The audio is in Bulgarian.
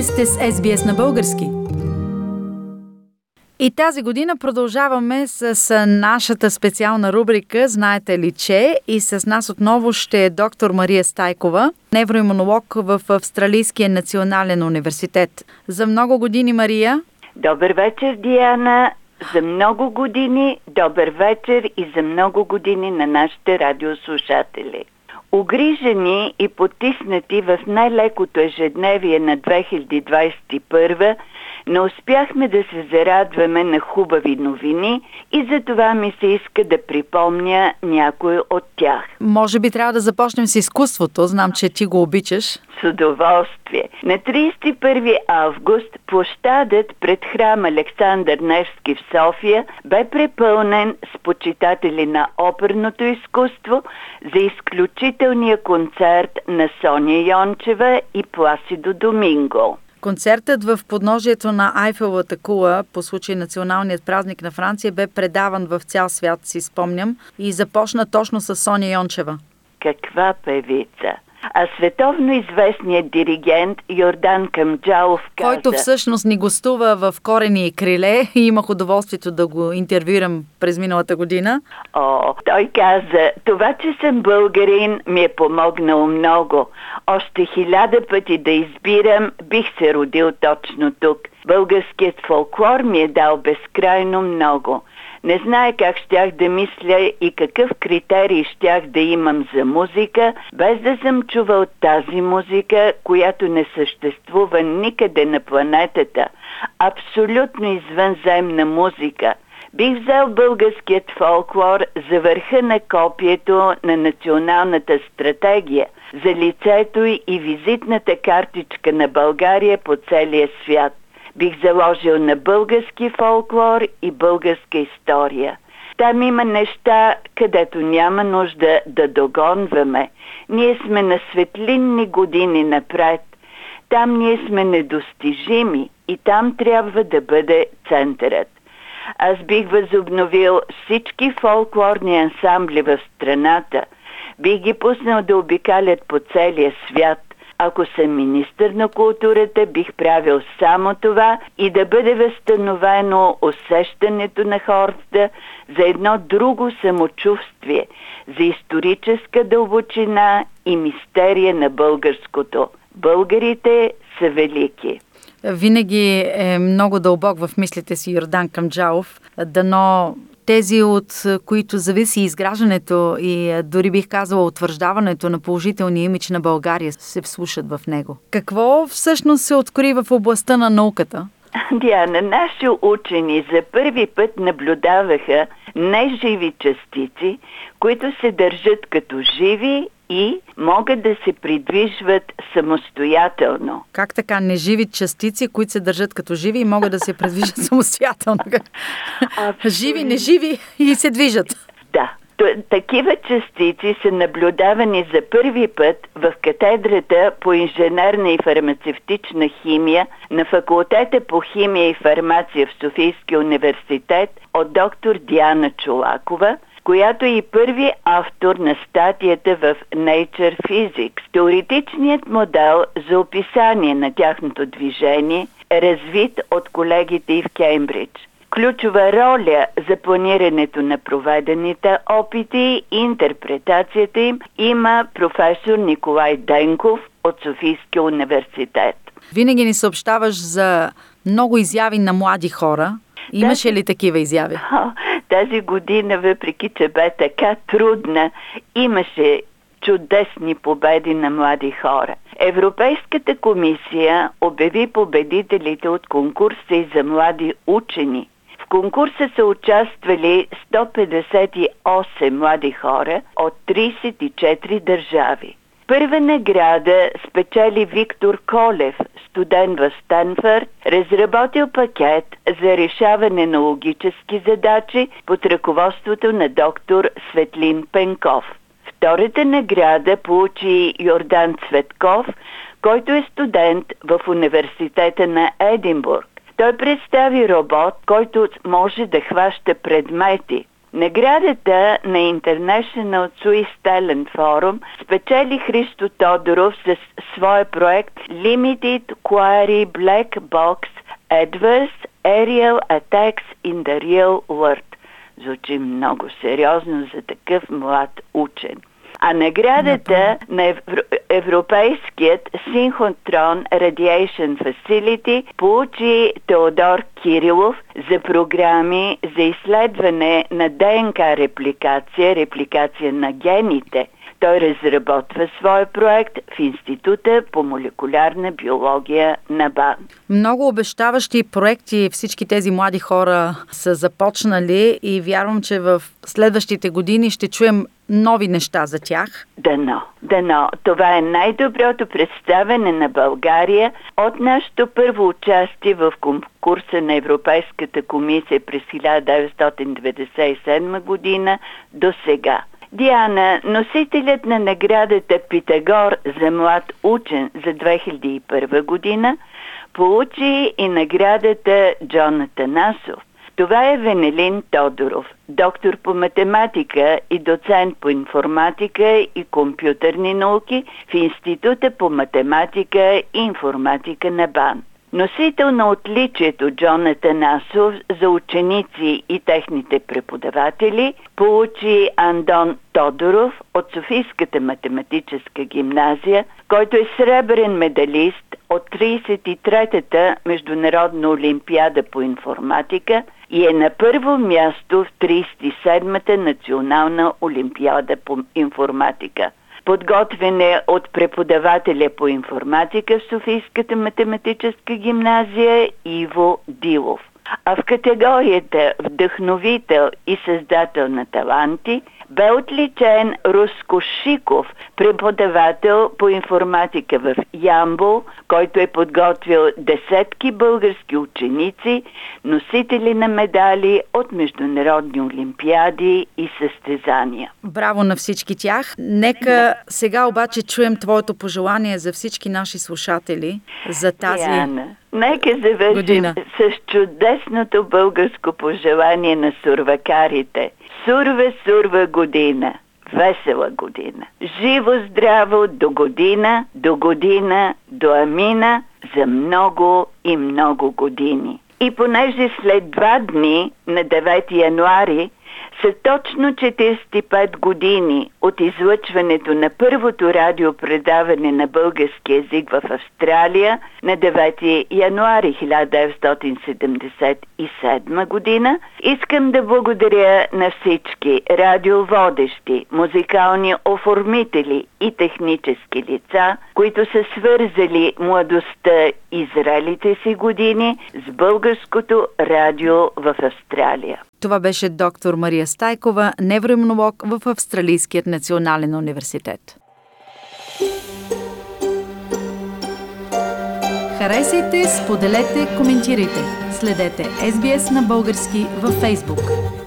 Вие сте с SBS на български. И тази година продължаваме с нашата специална рубрика Знаете ли че? И с нас отново ще е доктор Мария Стайкова, невроимунолог в Австралийския национален университет. За много години, Мария. Добър вечер, Диана. За много години, добър вечер и за много години на нашите радиослушатели. Огрижени и потиснати в най-лекото ежедневие на 2021 не успяхме да се зарадваме на хубави новини и за това ми се иска да припомня някой от тях. Може би трябва да започнем с изкуството. Знам, че ти го обичаш. С удоволствие. На 31 август площадът пред храм Александър Невски в София бе препълнен с почитатели на оперното изкуство за изключителния концерт на Соня Йончева и Пласидо Доминго. Концертът в подножието на Айфелата кула по случай националният празник на Франция бе предаван в цял свят, си спомням, и започна точно с Соня Йончева. Каква певица! А световно известният диригент Йордан Камджалов каза... Който всъщност ни гостува в Корени и Криле и имах удоволствието да го интервюирам през миналата година. О, той каза, това, че съм българин, ми е помогнало много. Още хиляда пъти да избирам, бих се родил точно тук. Българският фолклор ми е дал безкрайно много. Не знае как щях да мисля и какъв критерий щях да имам за музика, без да съм чувал тази музика, която не съществува никъде на планетата. Абсолютно извънземна музика. Бих взел българският фолклор за върха на копието на националната стратегия, за лицето и визитната картичка на България по целия свят бих заложил на български фолклор и българска история. Там има неща, където няма нужда да догонваме. Ние сме на светлинни години напред. Там ние сме недостижими и там трябва да бъде центърът. Аз бих възобновил всички фолклорни ансамбли в страната. Бих ги пуснал да обикалят по целия свят. Ако съм министър на културата, бих правил само това и да бъде възстановено усещането на хората за едно друго самочувствие, за историческа дълбочина и мистерия на българското. Българите са велики. Винаги е много дълбок в мислите си Йордан Камджалов. Дано тези, от които зависи изграждането и дори бих казала утвърждаването на положителния имидж на България, се вслушат в него. Какво всъщност се откри в областта на науката? Диана, наши учени за първи път наблюдаваха неживи частици, които се държат като живи и могат да се придвижват самостоятелно. Как така? Неживи частици, които се държат като живи и могат да се придвижат самостоятелно? живи, неживи и се движат. Да. Такива частици са наблюдавани за първи път в катедрата по инженерна и фармацевтична химия на факултета по химия и фармация в Софийския университет от доктор Диана Чулакова – която е и първи автор на статията в Nature Physics. Теоретичният модел за описание на тяхното движение е развит от колегите и в Кембридж. Ключова роля за планирането на проведените опити и интерпретацията им има професор Николай Денков от Софийския университет. Винаги ни съобщаваш за много изяви на млади хора. Имаше да, ли такива изяви? Тази година, въпреки че бе така трудна, имаше чудесни победи на млади хора. Европейската комисия обяви победителите от конкурса и за млади учени. В конкурса са участвали 158 млади хора от 34 държави. Първа награда спечели Виктор Колев, студент в Стенфърд, разработил пакет за решаване на логически задачи под ръководството на доктор Светлин Пенков. Втората награда получи Йордан Цветков, който е студент в университета на Единбург. Той представи робот, който може да хваща предмети. Наградата на International Swiss Talent Forum спечели Христо Тодоров с своя проект Limited Query Black Box Adverse Aerial Attacks in the Real World. Звучи много сериозно за такъв млад учен. А наградата на Европейският синхотрон Radiation Facility получи Теодор Кирилов за програми за изследване на ДНК репликация, репликация на гените – той разработва своя проект в Института по молекулярна биология на БАН. Много обещаващи проекти всички тези млади хора са започнали и вярвам, че в следващите години ще чуем нови неща за тях? Дано, дано. Това е най-доброто представене на България от нашето първо участие в конкурса на Европейската комисия през 1997 година до сега. Диана, носителят на наградата Питагор за млад учен за 2001 година, получи и наградата Джон Танасов. Това е Венелин Тодоров, доктор по математика и доцент по информатика и компютърни науки в Института по математика и информатика на БАН. Носител на отличието Джонатан Асов за ученици и техните преподаватели получи Андон Тодоров от Софийската математическа гимназия, който е сребрен медалист от 33-та Международна олимпиада по информатика и е на първо място в 37-та Национална олимпиада по информатика – подготвяне от преподавателя по информатика в Софийската математическа гимназия Иво Дилов. А в категорията Вдъхновител и създател на таланти – бе отличен Руско Шиков, преподавател по информатика в Ямбол, който е подготвил десетки български ученици, носители на медали от международни олимпиади и състезания. Браво на всички тях! Нека сега обаче чуем твоето пожелание за всички наши слушатели за тази Яна. Нека завършим година. с чудесното българско пожелание на сурвакарите – Сурва, сурва година, весела година. Живо, здраво до година, до година, до амина, за много и много години. И понеже след два дни, на 9 януари, са точно 45 години от излъчването на първото радиопредаване на български язик в Австралия на 9 януари 1977 година, искам да благодаря на всички радиоводещи, музикални оформители и технически лица, които са свързали младостта и зрелите си години с българското радио в Австралия. Това беше доктор Мария Стайкова, невроимунолог в Австралийският национален университет. Харесайте, споделете, коментирайте. Следете SBS на български във Facebook.